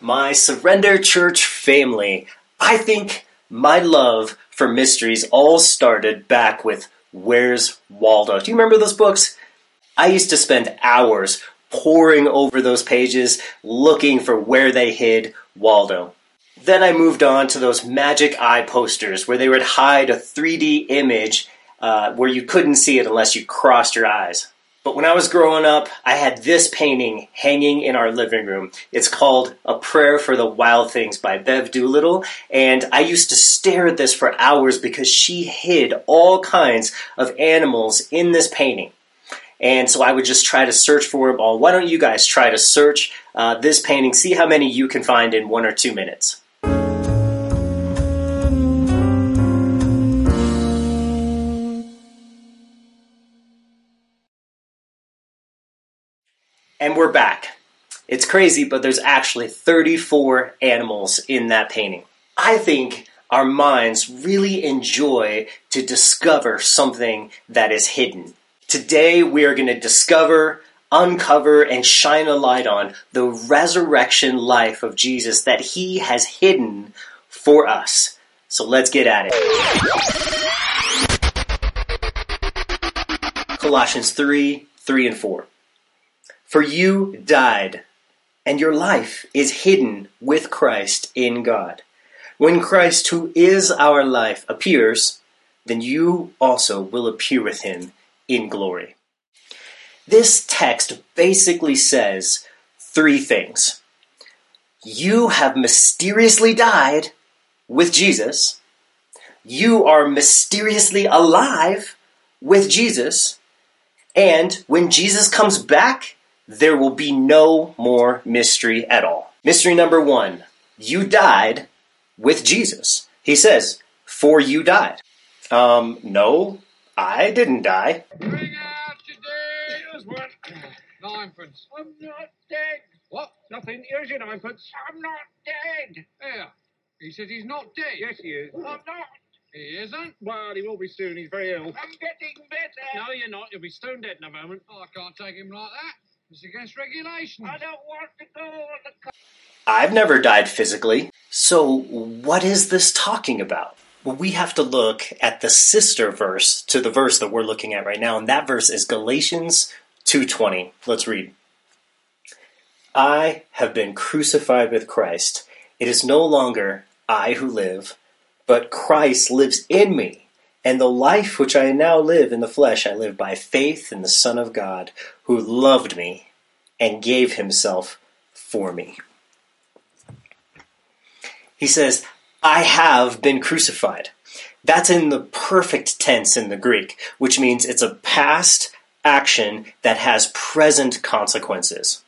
my Surrender Church family. I think my love for mysteries all started back with Where's Waldo? Do you remember those books? I used to spend hours poring over those pages looking for where they hid Waldo. Then I moved on to those magic eye posters where they would hide a 3D image uh, where you couldn't see it unless you crossed your eyes. But when I was growing up, I had this painting hanging in our living room. It's called A Prayer for the Wild Things by Bev Doolittle. And I used to stare at this for hours because she hid all kinds of animals in this painting. And so I would just try to search for them all. Why don't you guys try to search uh, this painting, see how many you can find in one or two minutes? And we're back. It's crazy, but there's actually 34 animals in that painting. I think our minds really enjoy to discover something that is hidden. Today we are going to discover, uncover, and shine a light on the resurrection life of Jesus that he has hidden for us. So let's get at it. Colossians 3 3 and 4. For you died, and your life is hidden with Christ in God. When Christ, who is our life, appears, then you also will appear with him in glory. This text basically says three things. You have mysteriously died with Jesus. You are mysteriously alive with Jesus. And when Jesus comes back, there will be no more mystery at all. Mystery number one you died with Jesus. He says, For you died. Um, no, I didn't die. Bring out today. Here's one. Ninepence. I'm not dead. What? Nothing. Here's your ninepence. I'm not dead. There. He says he's not dead. Yes, he is. I'm not. He isn't? Well, he will be soon. He's very ill. I'm getting better. No, you're not. You'll be stone dead in a moment. Oh, I can't take him like that. It's against regulations. I don't want to go on the. I've never died physically. So, what is this talking about? Well, we have to look at the sister verse to the verse that we're looking at right now, and that verse is Galatians 2:20. Let's read. I have been crucified with Christ. It is no longer I who live, but Christ lives in me. And the life which I now live in the flesh, I live by faith in the Son of God, who loved me and gave himself for me. He says, I have been crucified. That's in the perfect tense in the Greek, which means it's a past action that has present consequences.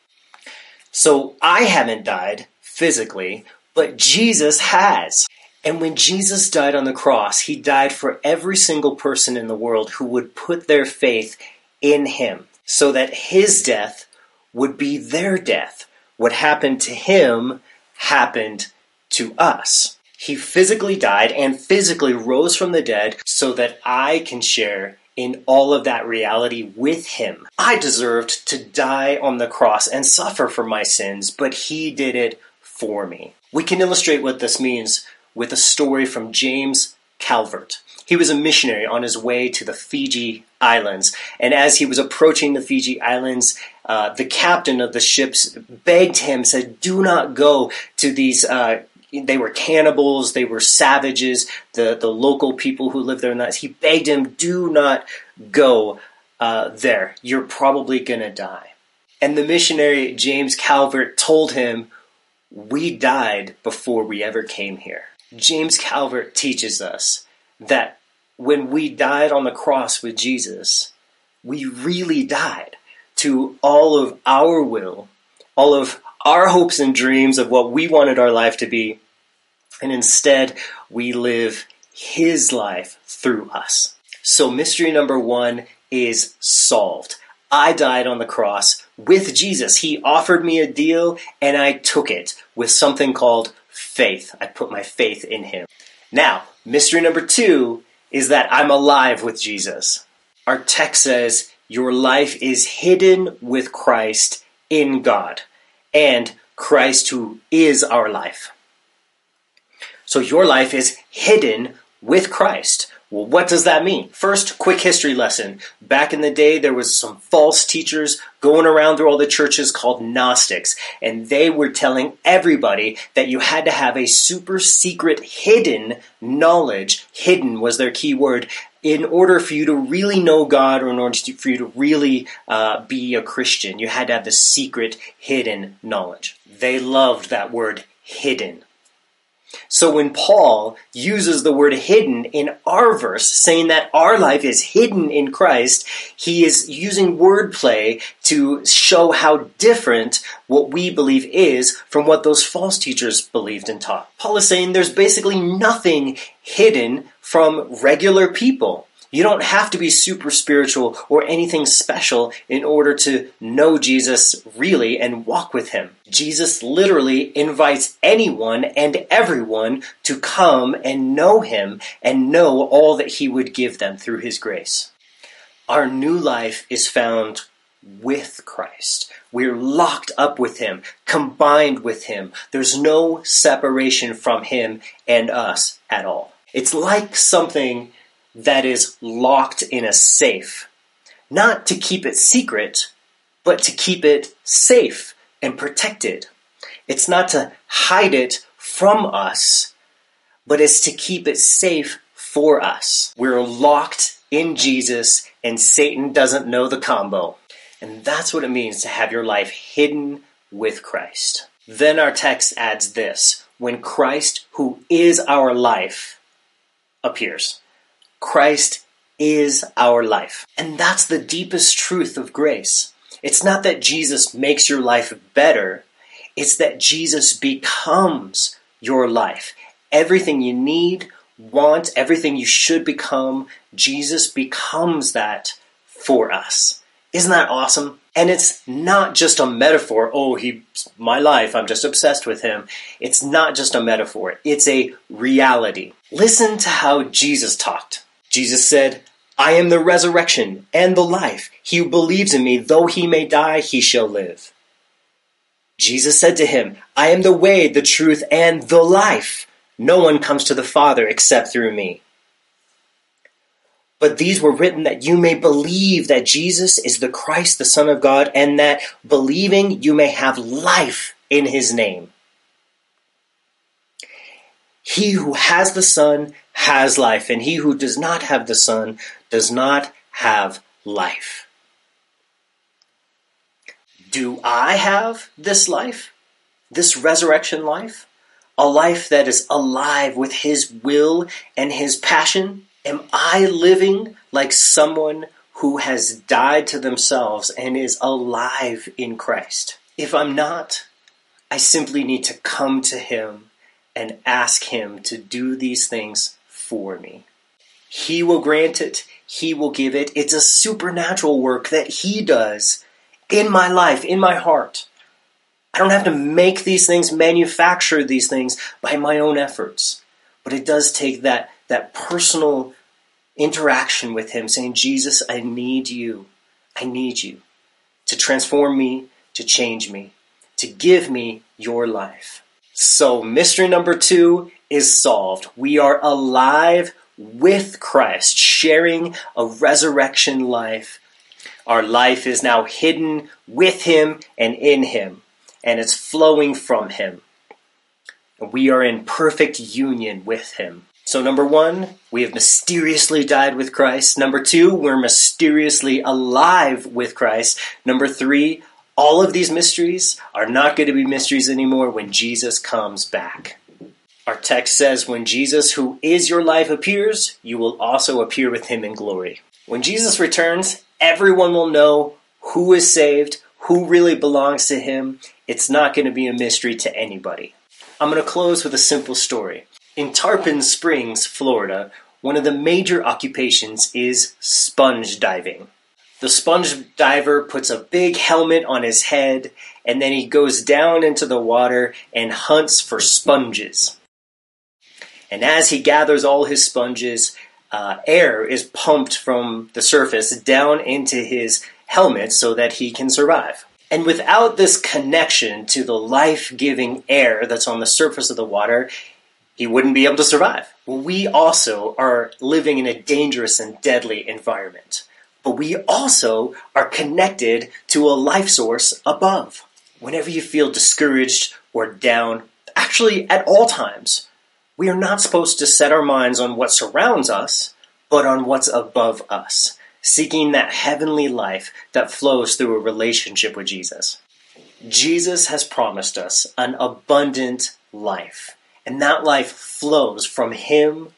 So I haven't died physically, but Jesus has. And when Jesus died on the cross, he died for every single person in the world who would put their faith in him, so that his death would be their death. What happened to him happened to us. He physically died and physically rose from the dead so that I can share in all of that reality with him. I deserved to die on the cross and suffer for my sins, but he did it for me. We can illustrate what this means with a story from James Calvert. He was a missionary on his way to the Fiji Islands, and as he was approaching the Fiji Islands, uh, the captain of the ships begged him, said, "Do not go to these." Uh, they were cannibals, they were savages, the, the local people who lived there. And he begged him, "Do not go uh, there. You're probably gonna die." And the missionary James Calvert told him, "We died before we ever came here." James Calvert teaches us that when we died on the cross with Jesus, we really died to all of our will, all of our hopes and dreams of what we wanted our life to be, and instead we live His life through us. So, mystery number one is solved. I died on the cross with Jesus. He offered me a deal, and I took it with something called faith. I put my faith in him. Now, mystery number two is that I'm alive with Jesus. Our text says, Your life is hidden with Christ in God, and Christ who is our life. So your life is hidden with Christ. Well, what does that mean? First, quick history lesson. Back in the day, there was some false teachers going around through all the churches called Gnostics, and they were telling everybody that you had to have a super secret hidden knowledge. Hidden was their key word in order for you to really know God or in order for you to really uh, be a Christian, you had to have the secret, hidden knowledge. They loved that word hidden. So when Paul uses the word hidden in our verse, saying that our life is hidden in Christ, he is using wordplay to show how different what we believe is from what those false teachers believed and taught. Paul is saying there's basically nothing hidden from regular people. You don't have to be super spiritual or anything special in order to know Jesus really and walk with him. Jesus literally invites anyone and everyone to come and know him and know all that he would give them through his grace. Our new life is found with Christ. We're locked up with Him, combined with Him. There's no separation from Him and us at all. It's like something that is locked in a safe, not to keep it secret, but to keep it safe and protected. It's not to hide it from us, but it's to keep it safe for us. We're locked in Jesus, and Satan doesn't know the combo. And that's what it means to have your life hidden with Christ. Then our text adds this when Christ, who is our life, appears. Christ is our life. And that's the deepest truth of grace. It's not that Jesus makes your life better, it's that Jesus becomes your life. Everything you need, want, everything you should become, Jesus becomes that for us. Isn't that awesome? And it's not just a metaphor. Oh, he's my life. I'm just obsessed with him. It's not just a metaphor. It's a reality. Listen to how Jesus talked. Jesus said, I am the resurrection and the life. He who believes in me, though he may die, he shall live. Jesus said to him, I am the way, the truth, and the life. No one comes to the Father except through me. But these were written that you may believe that Jesus is the Christ, the Son of God, and that believing you may have life in his name. He who has the Son has life, and he who does not have the Son does not have life. Do I have this life? This resurrection life? A life that is alive with His will and His passion? Am I living like someone who has died to themselves and is alive in Christ? If I'm not, I simply need to come to Him and ask Him to do these things for me. He will grant it. He will give it. It's a supernatural work that He does in my life, in my heart. I don't have to make these things, manufacture these things by my own efforts. But it does take that, that personal interaction with Him saying, Jesus, I need you. I need you to transform me, to change me, to give me your life. So, mystery number two is solved. We are alive with Christ, sharing a resurrection life. Our life is now hidden with Him and in Him, and it's flowing from Him. We are in perfect union with Him. So, number one, we have mysteriously died with Christ. Number two, we're mysteriously alive with Christ. Number three, all of these mysteries are not going to be mysteries anymore when Jesus comes back. Our text says, When Jesus, who is your life, appears, you will also appear with him in glory. When Jesus returns, everyone will know who is saved, who really belongs to him. It's not going to be a mystery to anybody. I'm going to close with a simple story. In Tarpon Springs, Florida, one of the major occupations is sponge diving. The sponge diver puts a big helmet on his head and then he goes down into the water and hunts for sponges. And as he gathers all his sponges, uh, air is pumped from the surface down into his helmet so that he can survive. And without this connection to the life giving air that's on the surface of the water, he wouldn't be able to survive. We also are living in a dangerous and deadly environment, but we also are connected to a life source above. Whenever you feel discouraged or down, actually at all times, we are not supposed to set our minds on what surrounds us, but on what's above us, seeking that heavenly life that flows through a relationship with Jesus. Jesus has promised us an abundant life, and that life flows from Him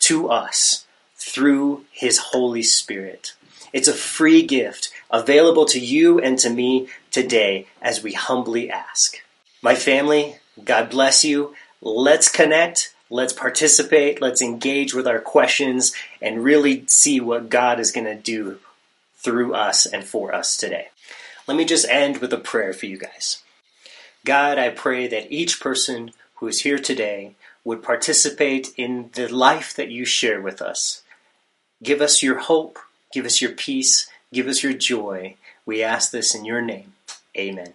to us through His Holy Spirit. It's a free gift available to you and to me today as we humbly ask. My family, God bless you. Let's connect. Let's participate. Let's engage with our questions and really see what God is going to do through us and for us today. Let me just end with a prayer for you guys. God, I pray that each person who is here today would participate in the life that you share with us. Give us your hope, give us your peace, give us your joy. We ask this in your name. Amen.